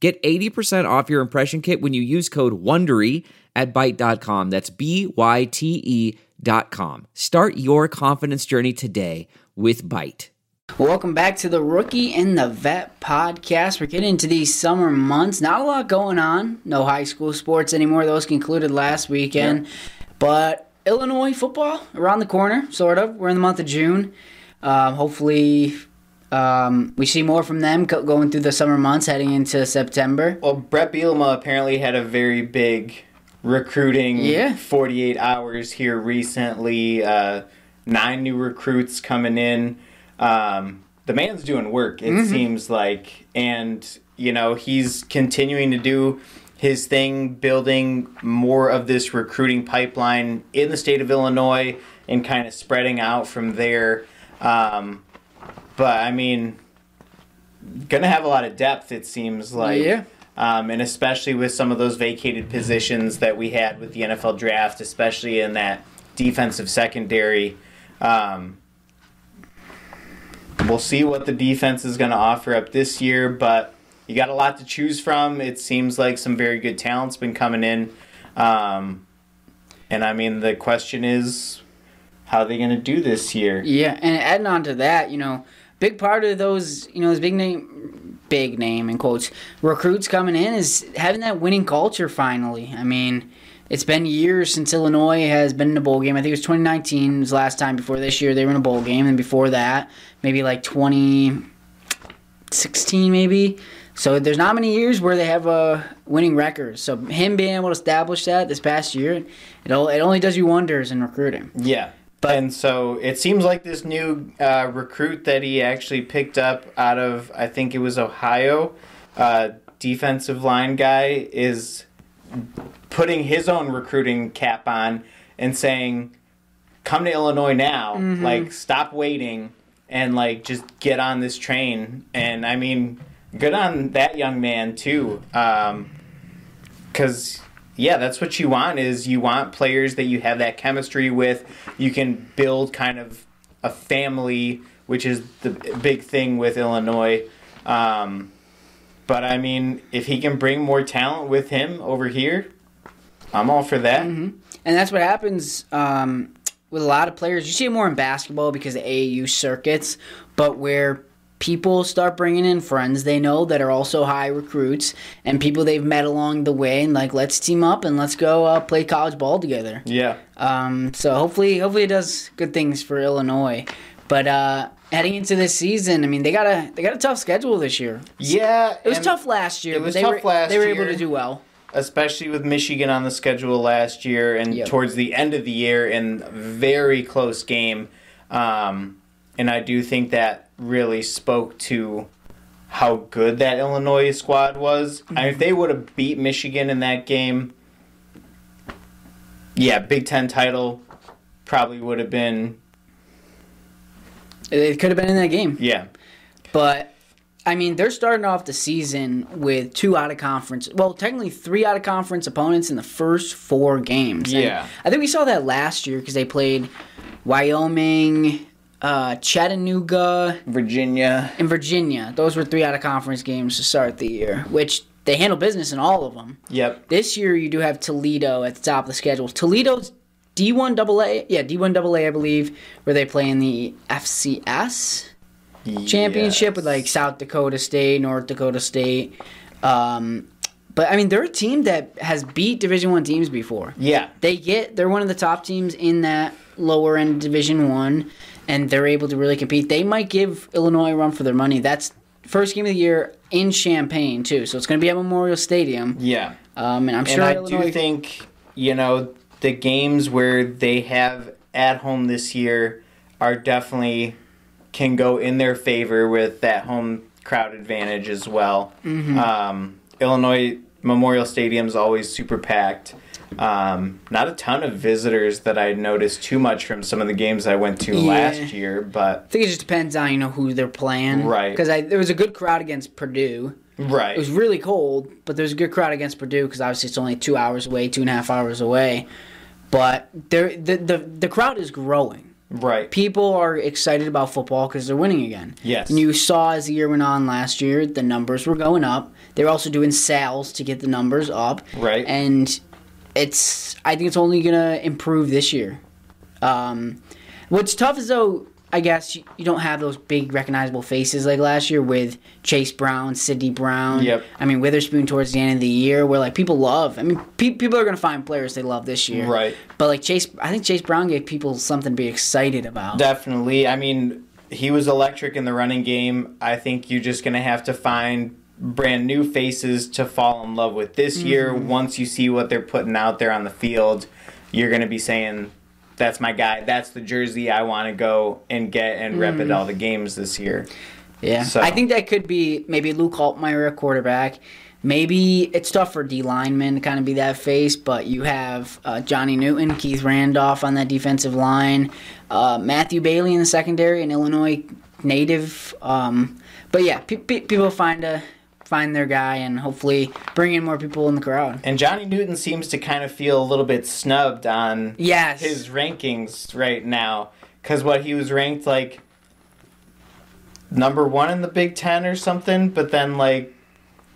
Get 80% off your impression kit when you use code WONDERY at Byte.com. That's B-Y-T-E dot com. Start your confidence journey today with Byte. Welcome back to the Rookie and the Vet podcast. We're getting into these summer months. Not a lot going on. No high school sports anymore. Those concluded last weekend. Yeah. But Illinois football around the corner, sort of. We're in the month of June. Um, hopefully, um, we see more from them going through the summer months, heading into September. Well, Bret Bielema apparently had a very big recruiting yeah. 48 hours here recently. Uh, nine new recruits coming in. Um, the man's doing work, it mm-hmm. seems like. And, you know, he's continuing to do his thing, building more of this recruiting pipeline in the state of Illinois and kind of spreading out from there. Um, but I mean, gonna have a lot of depth. It seems like. Yeah. Um, and especially with some of those vacated positions that we had with the NFL draft, especially in that defensive secondary. Um, we'll see what the defense is going to offer up this year, but you got a lot to choose from. It seems like some very good talent's been coming in. Um, and I mean, the question is, how are they going to do this year? Yeah, and adding on to that, you know, big part of those, you know, those big name, big name in quotes, recruits coming in is having that winning culture finally. I mean, it's been years since Illinois has been in a bowl game. I think it was 2019 was last time before this year they were in a bowl game, and before that, maybe like 2016 maybe. So there's not many years where they have a winning record. So him being able to establish that this past year, it it only does you wonders in recruiting. Yeah, but and so it seems like this new uh, recruit that he actually picked up out of I think it was Ohio, uh, defensive line guy is putting his own recruiting cap on and saying, "Come to Illinois now! Mm-hmm. Like stop waiting and like just get on this train." And I mean, good on that young man too, because um, yeah, that's what you want is you want players that you have that chemistry with. You can build kind of a family, which is the big thing with Illinois. Um, but I mean, if he can bring more talent with him over here, I'm all for that. Mm-hmm. And that's what happens um, with a lot of players. You see it more in basketball because of AAU circuits, but where people start bringing in friends they know that are also high recruits and people they've met along the way and like let's team up and let's go uh, play college ball together yeah um, so hopefully hopefully it does good things for illinois but uh, heading into this season i mean they got a they got a tough schedule this year yeah it was tough last year it was they tough were, last they were year. able to do well especially with Michigan on the schedule last year and yep. towards the end of the year in very close game. Um, and I do think that really spoke to how good that Illinois squad was. Mm-hmm. I mean, if they would have beat Michigan in that game, yeah, Big Ten title probably would have been. It could have been in that game. Yeah. But, I mean, they're starting off the season with two out of conference, well, technically three out of conference opponents in the first four games. Yeah. And I think we saw that last year because they played Wyoming, uh, Chattanooga, Virginia, and Virginia. Those were three out of conference games to start the year, which they handle business in all of them. Yep. This year you do have Toledo at the top of the schedule. Toledo's D1 AA, yeah, D1 AA, I believe, where they play in the FCS championship with like South Dakota State, North Dakota State. Um, but I mean, they're a team that has beat Division One teams before. Yeah, they get they're one of the top teams in that lower end Division One and they're able to really compete, they might give Illinois a run for their money. That's first game of the year in Champaign too, so it's going to be at Memorial Stadium. Yeah, um, and I'm sure. And I Illinois... do think you know the games where they have at home this year are definitely can go in their favor with that home crowd advantage as well. Mm-hmm. Um, Illinois Memorial Stadium's always super packed. Um, not a ton of visitors that I noticed too much from some of the games I went to Yeah. last year, but I think it just depends on you know who they're playing. Right. Because there was a good crowd against Purdue. right. It was really cold, but there was a good crowd against Purdue because obviously it's only two hours away, two and a half hours away. But there, the the the crowd is growing. right. People are excited about football because they're winning again. Yes. And you saw as the year went on last year, the numbers were going up. They were also doing sales to get the numbers up. Right. And it's, I think it's only gonna improve this year. Um, what's tough is though, I guess you, you don't have those big recognizable faces like last year with Chase Brown, Sydney Brown. Yep. I mean Witherspoon towards the end of the year, where like people love. I mean, pe- people are gonna find players they love this year. Right. But like Chase, I think Chase Brown gave people something to be excited about. Definitely. I mean, he was electric in the running game. I think you're just going to have to find brand new faces to fall in love with this year. Once you see what they're putting out there on the field, you're going to be saying, that's my guy. That's the jersey I want to go and get and rep at all the games this year. Yeah, So- I think that could be maybe Luke Altmyer, a quarterback. Maybe it's tough for D lineman to kind of be that face, but you have uh, Johnny Newton, Keith Randolph on that defensive line, uh, Matthew Bailey in the secondary, an Illinois native. Um, but yeah, pe- pe- people find a find their guy and hopefully bring in more people in the crowd. And Johnny Newton seems to kind of feel a little bit snubbed on Yes, his rankings right now because what he was ranked like number one in the Big Ten or something, but then like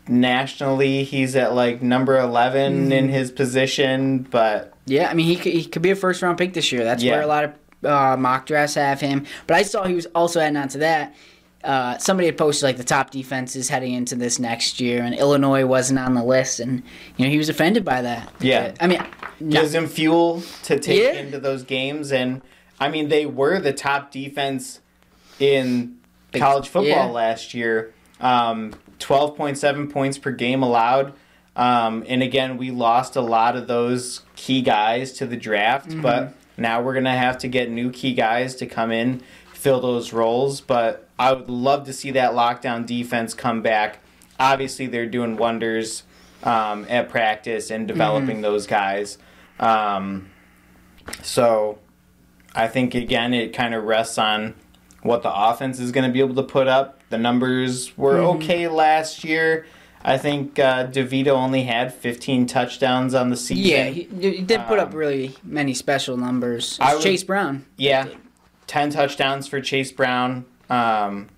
nationally he's at like number 11 Mm-hmm. in his position, but Yeah, I mean he could, he could be a first round pick this year. That's Yeah. where a lot of uh, mock drafts have him. But I saw he was also adding on to that. Uh, somebody had posted like the top defenses heading into this next year, and Illinois wasn't on the list, and you know he was offended by that. Yeah. I mean, gives him fuel to take Yeah. into those games and I mean they were the top defense in college football yeah. last year. Um, 12.7 points per game allowed. Um, and again, we lost a lot of those key guys to the draft, Mm-hmm. but now we're going to have to get new key guys to come in, fill those roles. But I would love to see that lockdown defense come back. Obviously, they're doing wonders um, at practice and developing Mm-hmm. those guys. Um, so I think, again, it kind of rests on what the offense is going to be able to put up. The numbers were Mm-hmm. okay last year. I think uh, DeVito only had 15 touchdowns on the season. yeah, he, he did put up Um, really many special numbers. Would- Chase Brown. Yeah, 10 touchdowns for Chase Brown, um,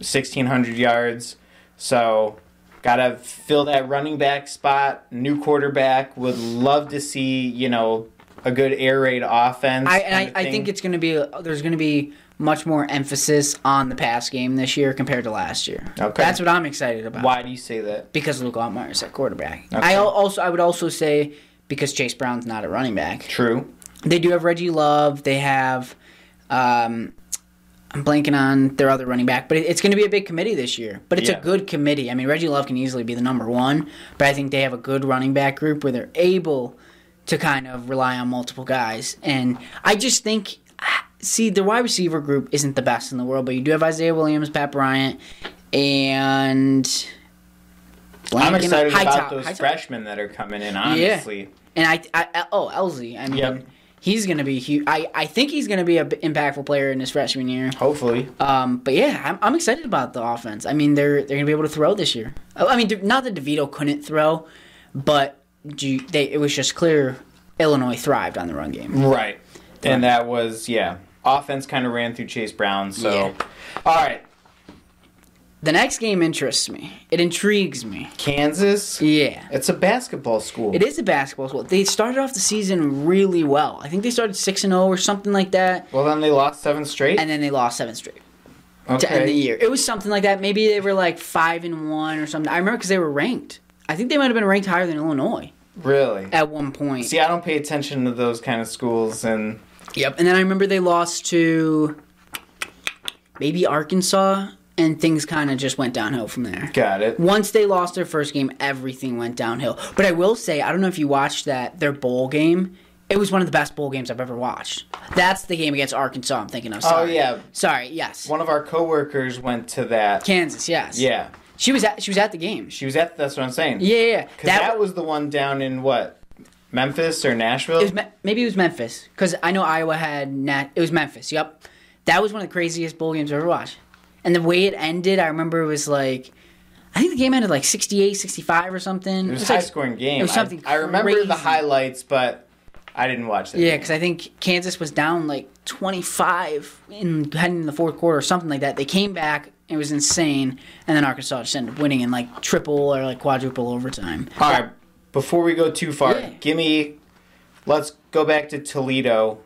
1,600 yards. So, got to fill that running back spot. New quarterback. Would love to see, you know, a good air raid offense. I and I, I think it's going to be there's going to be much more emphasis on the pass game this year compared to last year. Okay. That's what I'm excited about. Why do you say that? because Luke Altmyer's at quarterback. Okay. I also I would also say because Chase Brown's not a running back. True. They do have Reggie Love. They have um, I'm blanking on their other running back, but it's going to be a big committee this year. But it's Yeah. a good committee. I mean, Reggie Love can easily be the number one, but I think they have a good running back group where they're able to kind of rely on multiple guys. And I just think, see, the wide receiver group isn't the best in the world, but you do have Isaiah Williams, Pat Bryant, and I'm excited about those freshmen that are coming in, honestly. And I, I, oh Elzy, I mean, Yep. He's gonna be huge. I, I think he's gonna be an impactful player in his freshman year. Hopefully. Um, but yeah, I'm, I'm excited about the offense. I mean, they're they're gonna be able to throw this year. Oh, I mean, not that Devito couldn't throw, but do you- they it was just clear Illinois thrived on the run game. Right. And that was, yeah. Offense kind of ran through Chase Brown, so. Yeah. All right. The next game interests me. It intrigues me. Kansas. Yeah. It's a basketball school. It is a basketball school. They started off the season really well. I think they started six and zero or something like that, Well, then they lost seven straight. and then they lost seven straight. okay. to end the year. It was something like that. Maybe they were like five and one or something. I remember because they were ranked. I think they might have been ranked higher than Illinois Really? at one point. See, I don't pay attention to those kind of schools, and Yep. And then I remember they lost to maybe Arkansas, and things kind of just went downhill from there. got it. Once they lost their first game, everything went downhill. But I will say, I don't know if you watched that their bowl game. It was one of the best bowl games I've ever watched. That's the game against Arkansas. I'm thinking of. Oh, Sorry. yeah. Sorry. Yes. One of our coworkers went to that. Kansas. Yes. Yeah. She was at she was at the game. She was at. That's what I'm saying. Yeah, yeah. yeah. Because that, was the one down in what, Memphis or Nashville? It was Me- maybe it was Memphis because I know Iowa had Nat. It was Memphis. Yep, that was one of the craziest bowl games I've ever watched. And the way it ended, I remember it was like, I think the game ended like 68, 65 or something. it was, It a high like- scoring game. It was I- something. I, remember the highlights, but I didn't watch that. Yeah, because I think Kansas was down like 25 in heading in the fourth quarter or something like that. They came back. It was insane, and then Arkansas just ended up winning in like triple or like quadruple overtime. All right. Before we go too far, Yeah. give me. Let's go back to Toledo.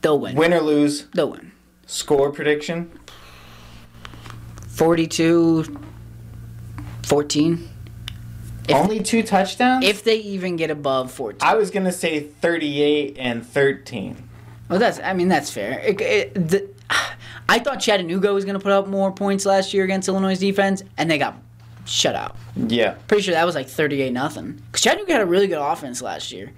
They'll win. Win or lose, They'll win. score prediction. 42 14. If- Only two touchdowns. If they even get above 14. I was gonna say thirty-eight and thirteen. Well, that's. I mean, that's fair. It, it, the, I thought Chattanooga was going to put up more points last year against Illinois' defense, and they got shut out. Yeah. Pretty sure that was like thirty-eight nothing. Because Chattanooga had a really good offense last year.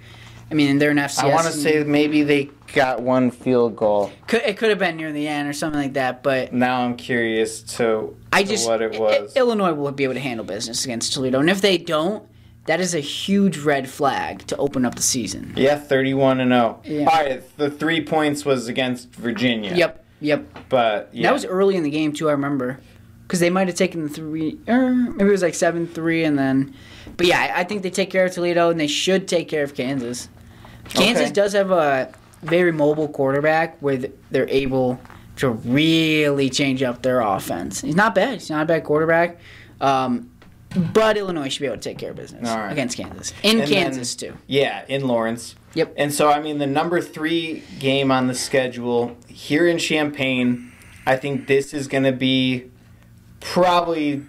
I mean, they're an FCS. I want to say maybe they got one field goal. could, it could have been near the end or something like that, but Now I'm curious to, I to just what it I- was. Illinois will be able to handle business against Toledo, and if they don't, that is a huge red flag to open up the season. yeah, thirty-one and zero. Yeah. All right, the three points was against Virginia. Yep, yep. But yeah. That was early in the game too. I remember because they might have taken the three, or maybe it was like seven three, and then. But yeah, I think they take care of Toledo, and they should take care of Kansas. Kansas Okay. does have a very mobile quarterback where they're able to really change up their offense. He's not bad. He's not a bad quarterback. Um, but Illinois should be able to take care of business right. against Kansas. In And Kansas, then- too. Yeah, in Lawrence. Yep. And so, I mean, the number three game on the schedule here in Champaign, I think this is going to be probably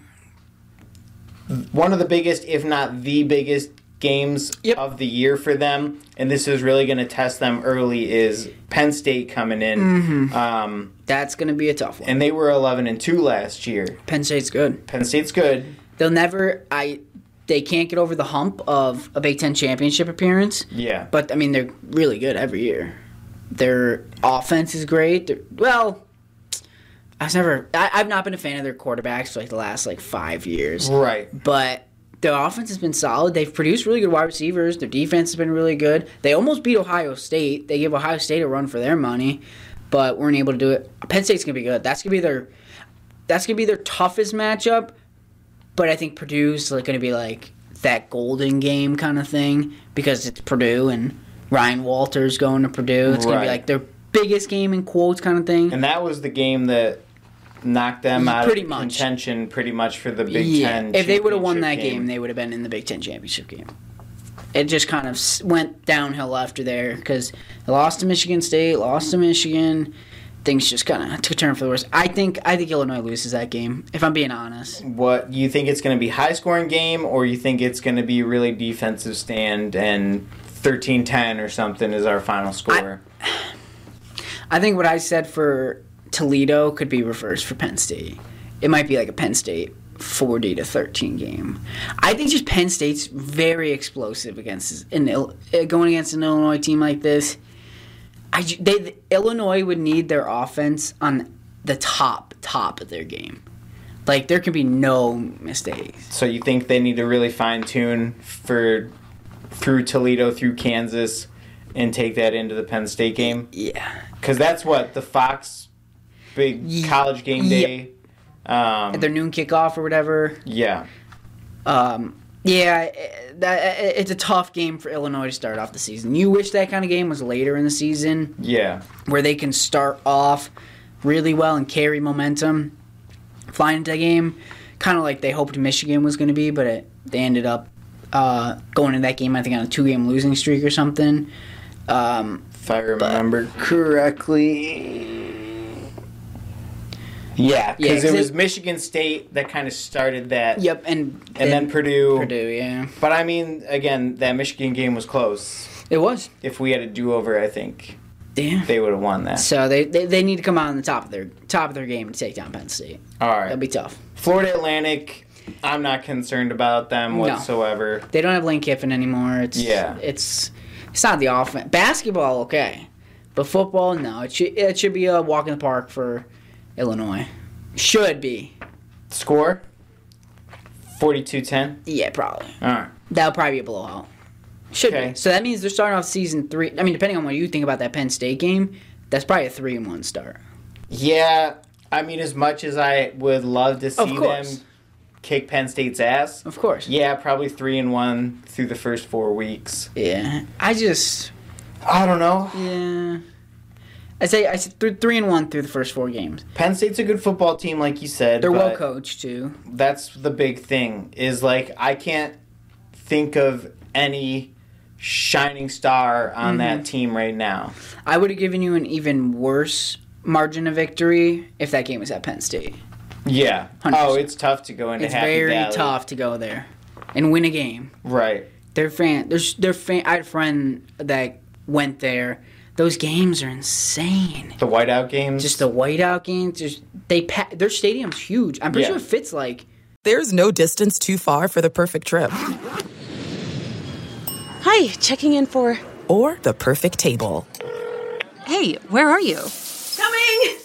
one of the biggest, if not the biggest, games Yep. of the year for them. And this is really going to test them early. Is Penn State coming in? Mm-hmm. Um, That's going to be a tough one. and they were eleven and two last year. Penn State's good. Penn State's good. They'll never. I. They can't get over the hump of a Big Ten championship appearance. Yeah. But I mean, they're really good every year. Their offense is great. They're, well, I was never. I, I've not been a fan of their quarterbacks for like the last like five years. Right. But their offense has been solid. They've produced really good wide receivers. Their defense has been really good. They almost beat Ohio State. They give Ohio State a run for their money, but weren't able to do it. Penn State's gonna be good. That's gonna be their. That's gonna be their toughest matchup. But I think Purdue's like gonna be like that golden game kind of thing because it's Purdue and Ryan Walters going to Purdue. It's gonna be like their biggest game in quotes kind of thing. And that was the game that knocked them out Pretty of much. contention pretty much for the Big yeah, Ten. if they would have won that championship game, they would have been in the Big Ten championship game. It just kind of went downhill after there because they lost to Michigan State, lost to Michigan. Things just kind of took a turn for the worse. I think I think Illinois loses that game. If I'm being honest, What you think it's going to be high scoring game, or you think it's going to be really defensive stand and 13-10 or something is our final score? I think what I said for Toledo could be reversed for Penn State. It might be like a Penn State 40 to 13 game. I think just Penn State's very explosive against an uh, going against an Illinois team like this. I they Illinois would need their offense on the top top of their game. Like there can be no mistakes. so you think they need to really fine tune for through Toledo, through Kansas, and take that into the Penn State game? Yeah. Because that's what the Fox big Ye- college game day. Um, At Their noon kickoff or whatever. yeah. Um, yeah, eh, that eh, it's a tough game for Illinois to start off the season. You wish that kind of game was later in the season Yeah. where they can start off really well and carry momentum, flying into the game, kind of like they hoped Michigan was going to be, but it, they ended up uh, going into that game I think on a two-game losing streak or something. Um, If I remember correctly. Yeah, Yeah, it was it- Michigan State that kind of started that. yep, and And then Purdue. Purdue, yeah, But I mean, again, that Michigan game was close. it was. If we had a do over, I think Yeah. they would have won that. So they, they they need to come out on the top of their top of their game to take down Penn State. All right. That'll be tough. Florida Atlantic, I'm not concerned about them No. whatsoever. They don't have Lane Kiffin anymore. It's Yeah. It's it's not the offense. Basketball, okay, but football, no. It should it should be a walk in the park for Illinois. Should be. Score? 42-10? Yeah, probably. All right. That'll probably be a blowout. Should Okay. be. So that means they're starting off season three. I mean, depending on what you think about that Penn State game, that's probably a three and one start. Yeah, I mean, as much as I would love to see them kick Penn State's ass, Of course. yeah, probably three and one through the first four weeks. Yeah. I just I don't know. yeah. I say I said th- three and one through the first four games. Penn State's a good football team, like you said. They're well coached too. That's the big thing. Is like I can't think of any shining star on Mm-hmm. that team right now. I would have given you an even worse margin of victory if that game was at Penn State. Yeah. 100%. Oh, it's tough to go into It's Happy very Valley. tough to go there and win a game. Right. Their fan, there's their fan. I had a friend that went there. Those games are insane. The whiteout games. Just the whiteout games. Just they pa- their stadium's huge. I'm pretty Yeah. sure it fits like There's no distance too far for the perfect trip. Hi, checking in for. Or the perfect table. Hey, where are you? Coming!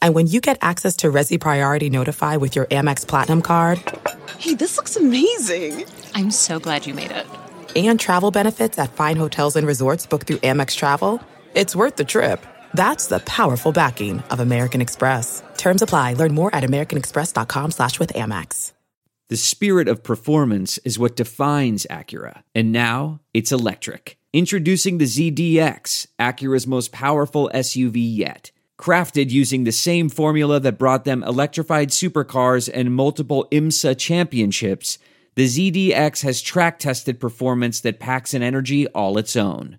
And when you get access to Resy Priority Notify with your Amex Platinum card Hey, this looks amazing. I'm so glad you made it. and travel benefits at fine hotels and resorts booked through Amex Travel, it's worth the trip. That's the powerful backing of American Express. Terms apply. Learn more at americanexpress.com slash with Amex. The spirit of performance is what defines Acura. And now it's electric. Introducing the ZDX, Acura's most powerful SUV yet. Crafted using the same formula that brought them electrified supercars and multiple IMSA championships, the ZDX has track tested performance that packs an energy all its own.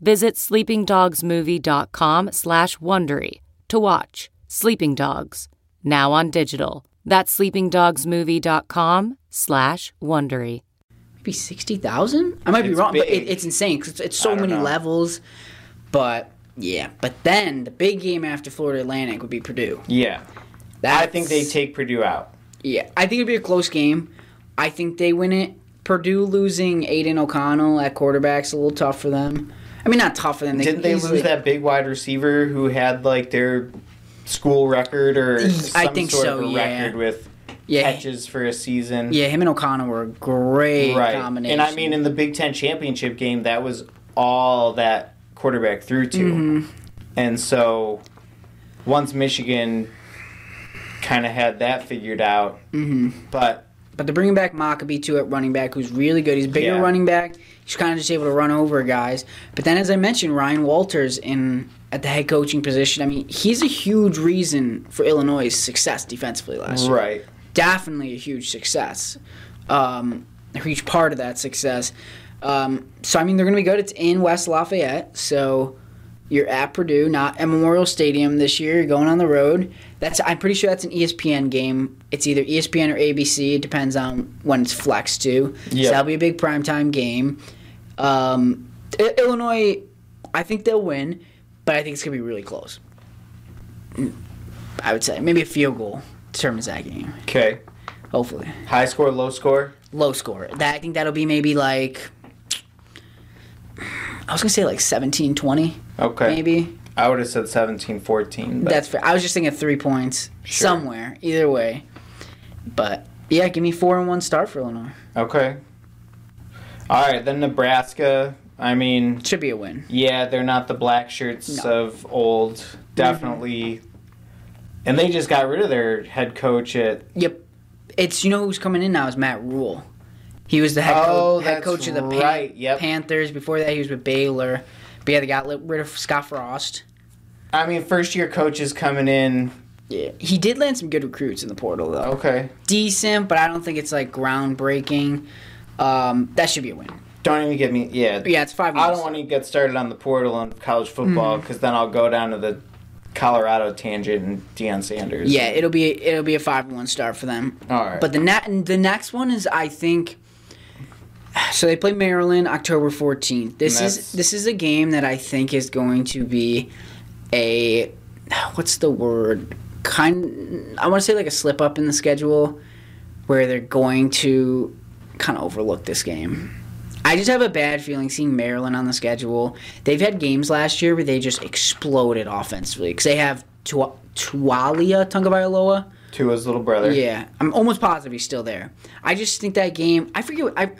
Visit sleepingdogsmovie.com slash Wondery to watch Sleeping Dogs, now on digital. That's sleepingdogsmovie.com slash Wondery. maybe sixty thousand. I might be It's wrong, but it, it's insane because it's, it's so many know. levels. But yeah, but then the big game after Florida Atlantic would be Purdue. yeah. I think they take Purdue out. Yeah, I think it'd be a close game. I think they win it. Purdue losing Aidan O'Connell at quarterback's a little tough for them. I mean, not tougher than. They Didn't they easily- lose that big wide receiver who had like their school record or I think so, yeah. record with Yeah. catches for a season? Yeah, him and O'Connell were a great right. combination. And I mean, in the Big Ten championship game, that was all that quarterback threw to. Mm-hmm. And so, once Michigan kind of had that figured out, mm-hmm. but But they're bringing back Mockobee too at running back, who's really good. He's a bigger Yeah. running back. He's kind of just able to run over guys. But then, as I mentioned, Ryan Walters in at the head coaching position. I mean, he's a huge reason for Illinois' success defensively last year. right, Definitely a huge success. Um, a huge part of that success. Um, so I mean, they're going to be good. It's in West Lafayette, so you're at Purdue, not at Memorial Stadium this year. You're going on the road. That's I'm pretty sure that's an ESPN game. It's either ESPN or ABC. It depends on when it's flexed to. So that'll be a big primetime game. Um, Illinois, I think they'll win, but I think it's gonna be really close. I would say maybe a field goal determines that game. okay. Hopefully, High score, low score. low score. That I think that'll be maybe like. I was gonna say like 17-20, Okay, maybe. I would have said 17-14. But That's fair. I was just thinking three points somewhere, either way. But yeah, give me four and one start for Illinois. okay. All right, then Nebraska. I mean, Should be a win. Yeah, they're not the black shirts No. of old. Definitely. And they just got rid of their head coach at. Yep. It's you know who's coming in now is Matt Rhule. He was the head, Oh, co- head coach of the Pan- right, yep. Panthers. Before that, he was with Baylor. But yeah, they got rid of Scott Frost. I mean, first year coaches coming in. Yeah, he did land some good recruits in the portal though. Okay. Decent, but I don't think it's like groundbreaking. Um, that should be a win. Don't even get me. Yeah. Yeah, it's five. I don't want to get started on the portal on college football Mm-hmm. because then I'll go down to the Colorado tangent and Deion Sanders. Yeah, it'll be it'll be a five and one start for them. All right. But the ne- the next one is I think. So they play Maryland October fourteenth. This is this is a game that I think is going to be a what's the word kind. I want to say like a slip up in the schedule where they're going to kind of overlook this game. I just have a bad feeling seeing Maryland on the schedule. They've had games last year where they just exploded offensively because they have Tua- Taulia Tagovailoa. his little brother. Yeah, I'm almost positive he's still there. I just think that game. I forget. What, I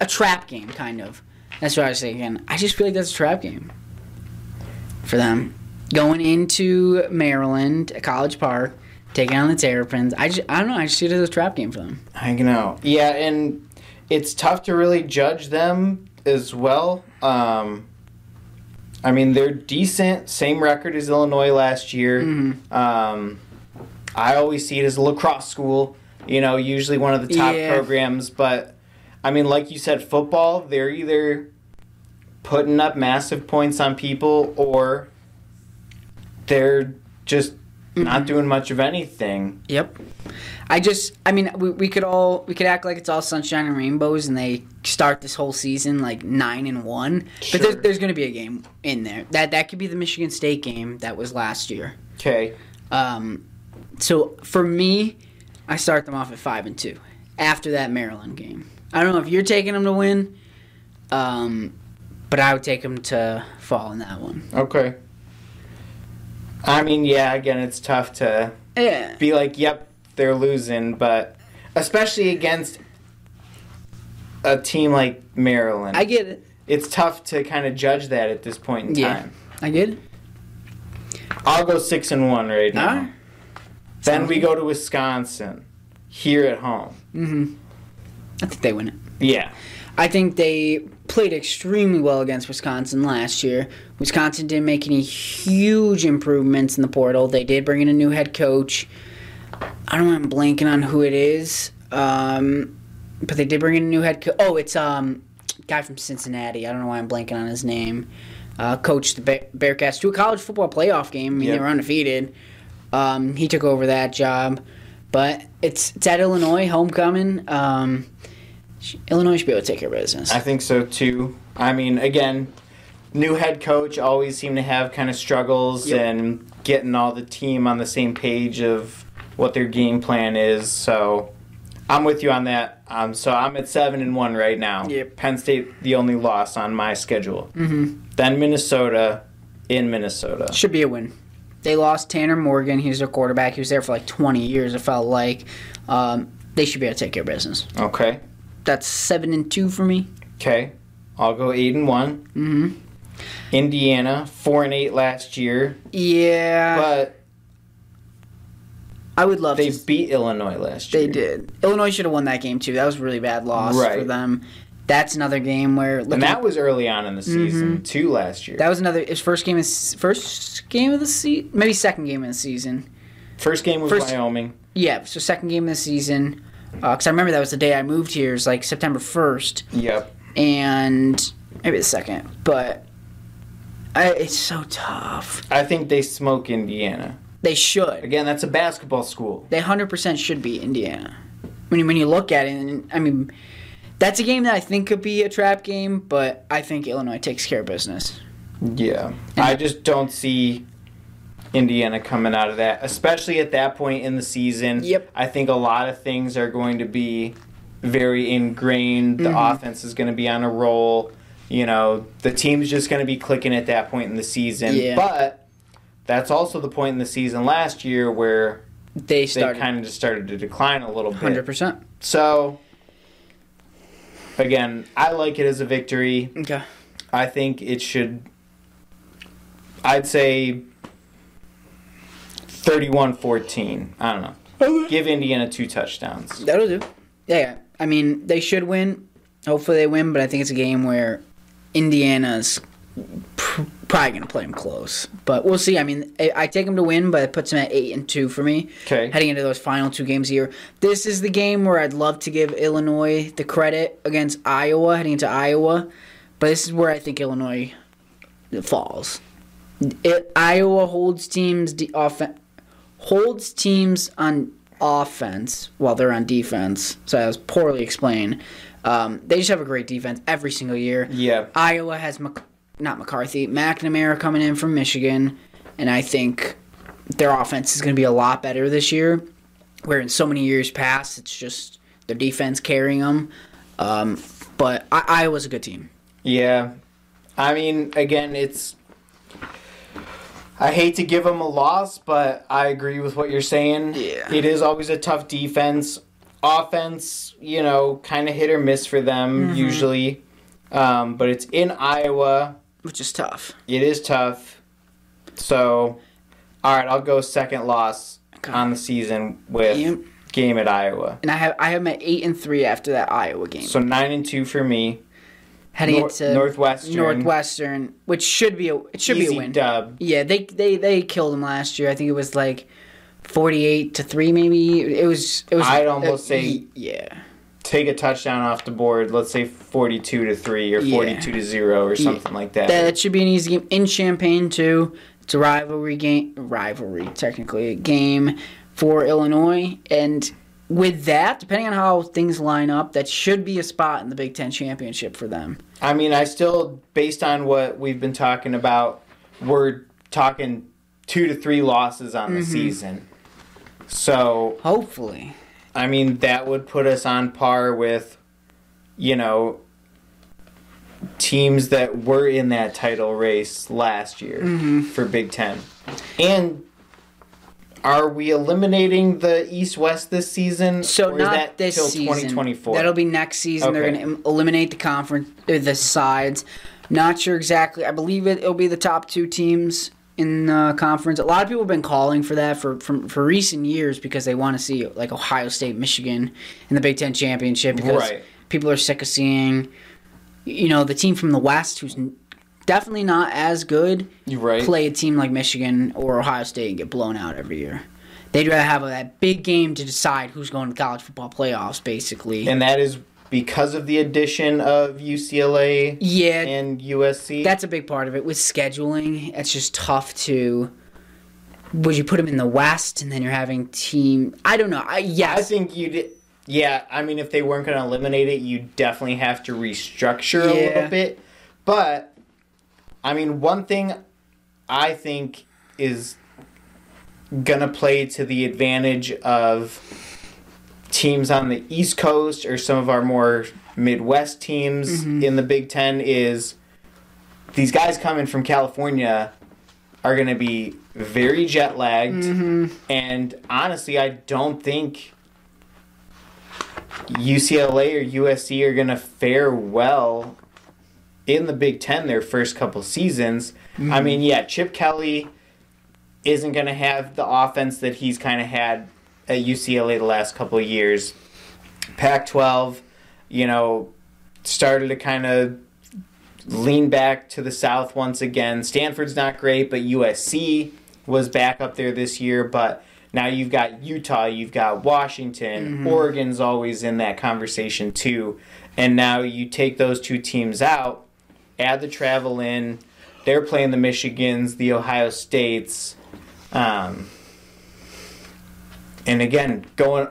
a trap game, kind of. That's what I was thinking. I just feel like that's a trap game for them going into Maryland, College Park, taking on the Terrapins. I just, I don't know. I just see it as a trap game for them. I know. Yeah, and it's tough to really judge them as well. Um, I mean, they're decent. Same record as Illinois last year. Mm-hmm. Um, I always see it as a lacrosse school. You know, usually one of the top Yeah. programs. But I mean, like you said, football. They're either putting up massive points on people or they're just Mm-hmm. not doing much of anything. Yep. I just, I mean, we, we could all, we could act like it's all sunshine and rainbows, and they start this whole season like nine and one. But there's, there's going to be a game in there. That that could be the Michigan State game that was last year. Okay. Um, so for me, I start them off at five and two after that Maryland game. I don't know if you're taking them to win, um, but I would take them to fall in that one. Okay. I mean, yeah, again, it's tough to Yeah. be like, yep, they're losing, but especially against a team like Maryland, I get it. it's tough to kind of judge that at this point in Yeah. time. I get it. I'll go six and one right now. Then Sounds we good. go to Wisconsin, here at home. Mhm. I think they win it. Yeah, I think they played extremely well against Wisconsin last year. Wisconsin didn't make any huge improvements in the portal. They did bring in a new head coach. I don't know, I'm blanking on who it is. Um, but they did bring in a new head coach. Oh, it's um guy from Cincinnati. I don't know why I'm blanking on his name. Uh, coached the Bear- Bearcats to a college football playoff game. I mean, Yep. they were undefeated. Um, he took over that job. But it's, it's at Illinois, homecoming. Um, Illinois should be able to take care of business. I think so too. I mean, again, new head coach always seem to have kind of struggles Yep. and getting all the team on the same page of what their game plan is. So I'm with you on that. Um, so I'm at seven and one right now. Yep. Penn State the only loss on my schedule. Mm-hmm. Then Minnesota in Minnesota. Should be a win. They lost Tanner Morgan. He was their quarterback. He was there for like 20 years, it felt like. Um, they should be able to take care of business. Okay. That's 7 and 2 for me. Okay. I'll go eight and one. Mm-hmm. Indiana four and eight last year, Yeah. but I would love they to. beat Illinois last year. They did. Illinois should have won that game, too. That was a really bad loss for them. That's another game where. Looking, And that was early on in the season too last year. that was another. His first game is first game of the season, maybe second game of the season. First game was First- Wyoming. Yeah, so second game of the season. Uh, because I remember that was the day I moved here. It was like September first. Yep. and maybe the second, but I, it's so tough. I think they smoke Indiana. They should. Again, that's a basketball school. They hundred percent should be Indiana. When you, when you look at it, and I mean, that's a game that I think could be a trap game, but I think Illinois takes care of business. Yeah. I just don't see Indiana coming out of that, especially at that point in the season. Yep. I think a lot of things are going to be very ingrained. The Mm-hmm. offense is going to be on a roll. You know, the team's just going to be clicking at that point in the season. Yeah. But that's also the point in the season last year where They they started kind of just started to decline a little bit. hundred percent. So, again, I like it as a victory. Okay. I think it should. I'd say 31 14. I don't know. Give Indiana two touchdowns. That'll do. Yeah, yeah. I mean, they should win. Hopefully, they win. But I think it's a game where Indiana's pr- probably going to play them close. But we'll see. I mean, I, I take them to win, but it puts them at eight and two for me. Okay. Heading into those final two games here, this is the game where I'd love to give Illinois the credit against Iowa, heading into Iowa. But this is where I think Illinois falls. It, Iowa holds teams de- offen- holds teams on offense while they're on defense. So that was poorly explained. Um, they just have a great defense every single year. Yeah. Iowa has Mc- not McCarthy, McNamara coming in from Michigan, and I think their offense is going to be a lot better this year. Where in so many years past, it's just their defense carrying them. Um, but I- Iowa's a good team. Yeah. I mean, again, it's. I hate to give them a loss, but I agree with what you're saying. Yeah. It is always a tough defense. Offense, you know, kind of hit or miss for them Mm-hmm. usually. Um, but it's in Iowa. Which is tough. It is tough. So, all right, I'll go second loss Okay. on the season with Yep. game at Iowa. And I have I have them at eight and three after that Iowa game. So nine and two for me. Heading Nor- into Northwestern. Northwestern, which should be a it should be a win. dub. Yeah, they they they killed them last year. I think it was like forty eight to three, maybe. It was it was. I'd almost uh, say- yeah. take a touchdown off the board, let's say 42 to 3 or Yeah. 42 to 0 or something like that. That should be an easy game in Champaign too. It's a rivalry game, rivalry technically a game for Illinois, and with that, depending on how things line up, that should be a spot in the Big Ten championship for them. I mean, I still based on what we've been talking about, we're talking 2 to 3 losses on Mm-hmm. the season. So, Hopefully, I mean, that would put us on par with you know teams that were in that title race last year Mm-hmm. for Big 10. And are we eliminating the East West this season? So not that this season. 2024? That'll be next season. They're going to eliminate the conference, uh, the sides. Not sure exactly. I believe it. It'll be the top two teams in the conference. A lot of people have been calling for that for for, for recent years because they want to see like Ohio State, Michigan in the Big Ten championship because Right. people are sick of seeing, you know, the team from the West who's definitely not as good You're right. play a team like Michigan or Ohio State and get blown out every year. They'd rather have that big game to decide who's going to college football playoffs, basically. and that is because of the addition of UCLA yeah, and USC. that's a big part of it. With scheduling, it's just tough to. Would you put them in the West and then you're having team? I don't know. I yes, I think you did. Yeah, I mean, if they weren't going to eliminate it, you definitely have to restructure a little bit. But, I mean, one thing I think is going to play to the advantage of teams on the East Coast or some of our more Midwest teams mm-hmm. in the Big Ten is these guys coming from California are going to be very jet lagged. Mm-hmm. And honestly, I don't think UCLA or USC are going to fare well in the Big Ten their first couple seasons. I mm-hmm. mean, yeah, Chip Kelly isn't going to have the offense that he's kind of had at UCLA the last couple of years. Pac 12, you know, started to kind of lean back to the south once again. Stanford's not great, but USC was back up there this year. But now you've got Utah, you've got Washington, mm-hmm. Oregon's always in that conversation too. And now you take those two teams out, add the travel in. They're playing the Michigans, the Ohio States. Um, and again, going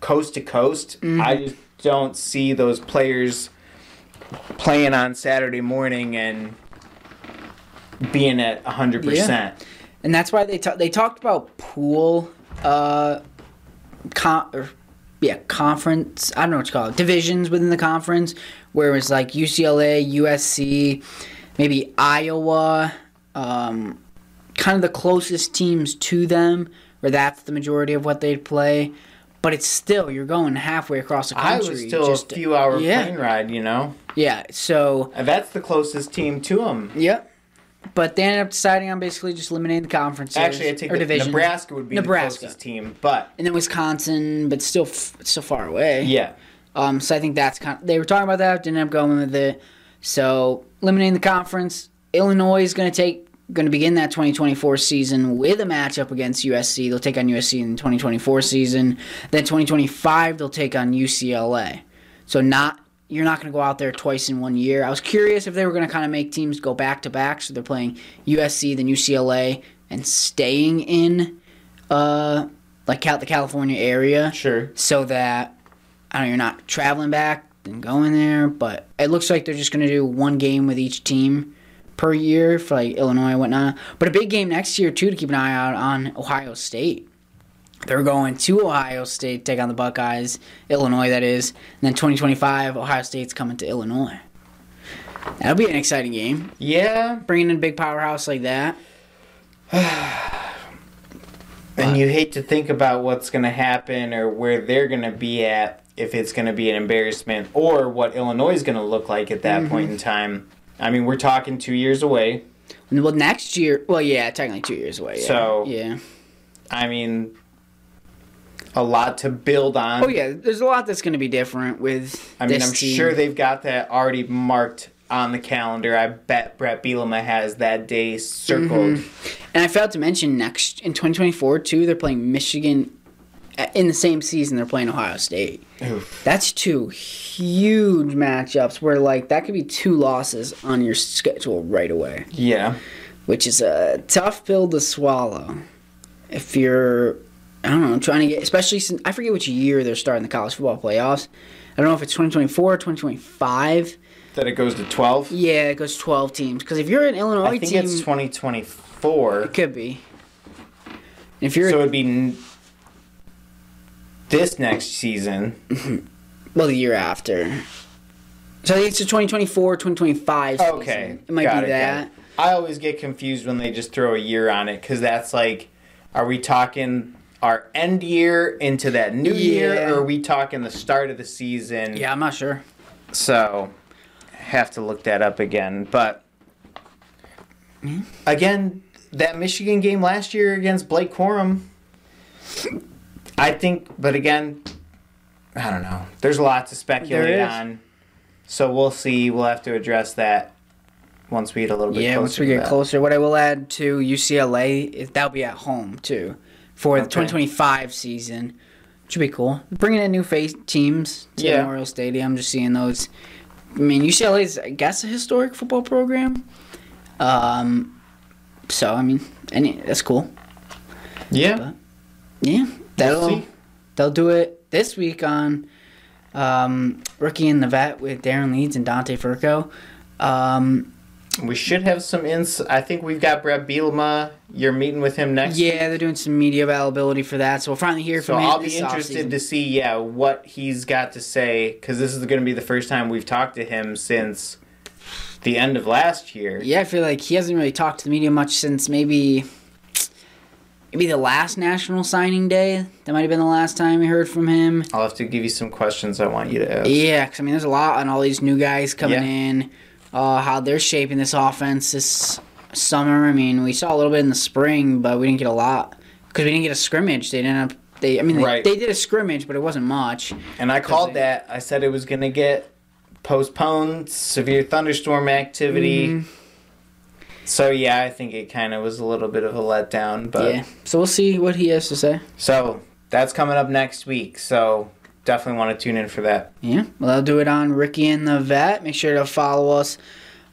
coast to coast, I just don't see those players playing on Saturday morning and being at 100%. and that's why they ta- they talked about pool, uh, or, yeah, conference. I don't know what you call it, divisions within the conference, where it was like UCLA, USC, maybe Iowa, um, kind of the closest teams to them, where that's the majority of what they'd play. But it's still you're going halfway across the country. I was still just- a few hour yeah, plane ride, you know? yeah. So And that's the closest team to them. Yep. But they ended up deciding on basically just eliminating the conferences Actually, I take or the, divisions. Nebraska would be Nebraska. the closest team, but and then Wisconsin, but still, f- still far away. yeah. Um. So I think that's kind. Of, they were talking about that, didn't end up going with it. So eliminating the conference, Illinois is going to take, going to begin that 2024 season with a matchup against USC. They'll take on USC in the 2024 season. Then 2025 they'll take on UCLA. So not you're not going to go out there twice in one year. I was curious if they were going to kind of make teams go back to back, so they're playing USC, then UCLA, and staying in uh, like Cal- the California area, Sure. so that I know you're not traveling back and going there. But it looks like they're just going to do one game with each team per year for like Illinois and whatnot. But a big game next year too to keep an eye out on Ohio State. They're going to Ohio State, take on the Buckeyes, Illinois, that is. And then 2025, Ohio State's coming to Illinois. That'll be an exciting game. Yeah, Bringing in a big powerhouse like that. and you hate to think about what's going to happen or where they're going to be at if it's going to be an embarrassment or what Illinois is going to look like at that point mm-hmm. in time. I mean, we're talking two years away. Well, next year, well, yeah, technically two years away. Yeah. So- yeah. I mean, a lot to build on. Oh, yeah, there's a lot that's going to be different with I mean, I'm team. sure they've got that already marked on the calendar. I bet Bret Bielema has that day circled. Mm-hmm. And I failed to mention next in 2024 too. They're playing Michigan in the same season. They're playing Ohio State. That's two huge matchups where like that could be two losses on your schedule right away, Yeah. which is a tough pill to swallow. If you're, I don't know, trying to get, especially since I forget which year they're starting the college football playoffs. I don't know if it's 2024 or 2025. That it goes to 12. Yeah, it goes 12 teams. Because if you're an Illinois I think team, it's 2024. it could be. If you're So it'd be this next season. Well, the year after. So I think it's the 2024, 2025 season. Okay. It might got be it, that. I always get confused when they just throw a year on it because that's like, are we talking our end year into that new year or are we talking the start of the season? Yeah, I'm not sure. So, have to look that up again. But Hmm? again, that Michigan game last year against Blake Corum, I think. But again, I don't know. There's a lot to speculate on. So we'll see. We'll have to address that once we get a little bit Yeah, closer. once we get that. closer. What I will add to UCLA is that'll be at home too for the 2025 season. Should be cool. Bringing in new face teams to Yeah. Memorial Stadium. Just seeing those. I mean, UCLA is, I guess, a historic football program. Um, so I mean, any that's cool. Yeah. Yeah, that'll see. they'll do it this week on um, rookie in the vet with Darren Leeds and Dante Furco. Um, We should have some ins. I think we've got Bret Bielema. You're meeting with him next. yeah, they're doing some media availability for that, so we'll finally hear So from him. I'll be interested offseason. to see, yeah, what he's got to say because this is going to be the first time we've talked to him since the end of last year. Yeah, I feel like he hasn't really talked to the media much since maybe maybe the last national signing day. That might have been the last time we heard from him. I'll have to give you some questions I want you to ask. Yeah, because I mean, there's a lot on all these new guys coming Yeah. in, uh, how they're shaping this offense this summer. I mean, we saw a little bit in the spring, but we didn't get a lot because we didn't get a scrimmage. They didn't. Have, they, I mean, they, Right. they did a scrimmage, but it wasn't much. And I called they- that. I said it was going to get postponed, severe thunderstorm activity. Mm-hmm. So yeah, I think it kind of was a little bit of a letdown, but yeah, so we'll see what he has to say. so that's coming up next week. So definitely want to tune in for that. Yeah, well, I'll do it on Ricky and the Vet. Make sure to follow us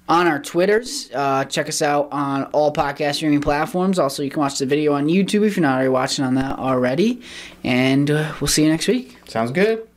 on our Twitters. Uh, check us out on all podcast streaming platforms. Also, you can watch the video on YouTube if you're not already watching on that already. And uh, we'll see you next week. Sounds good.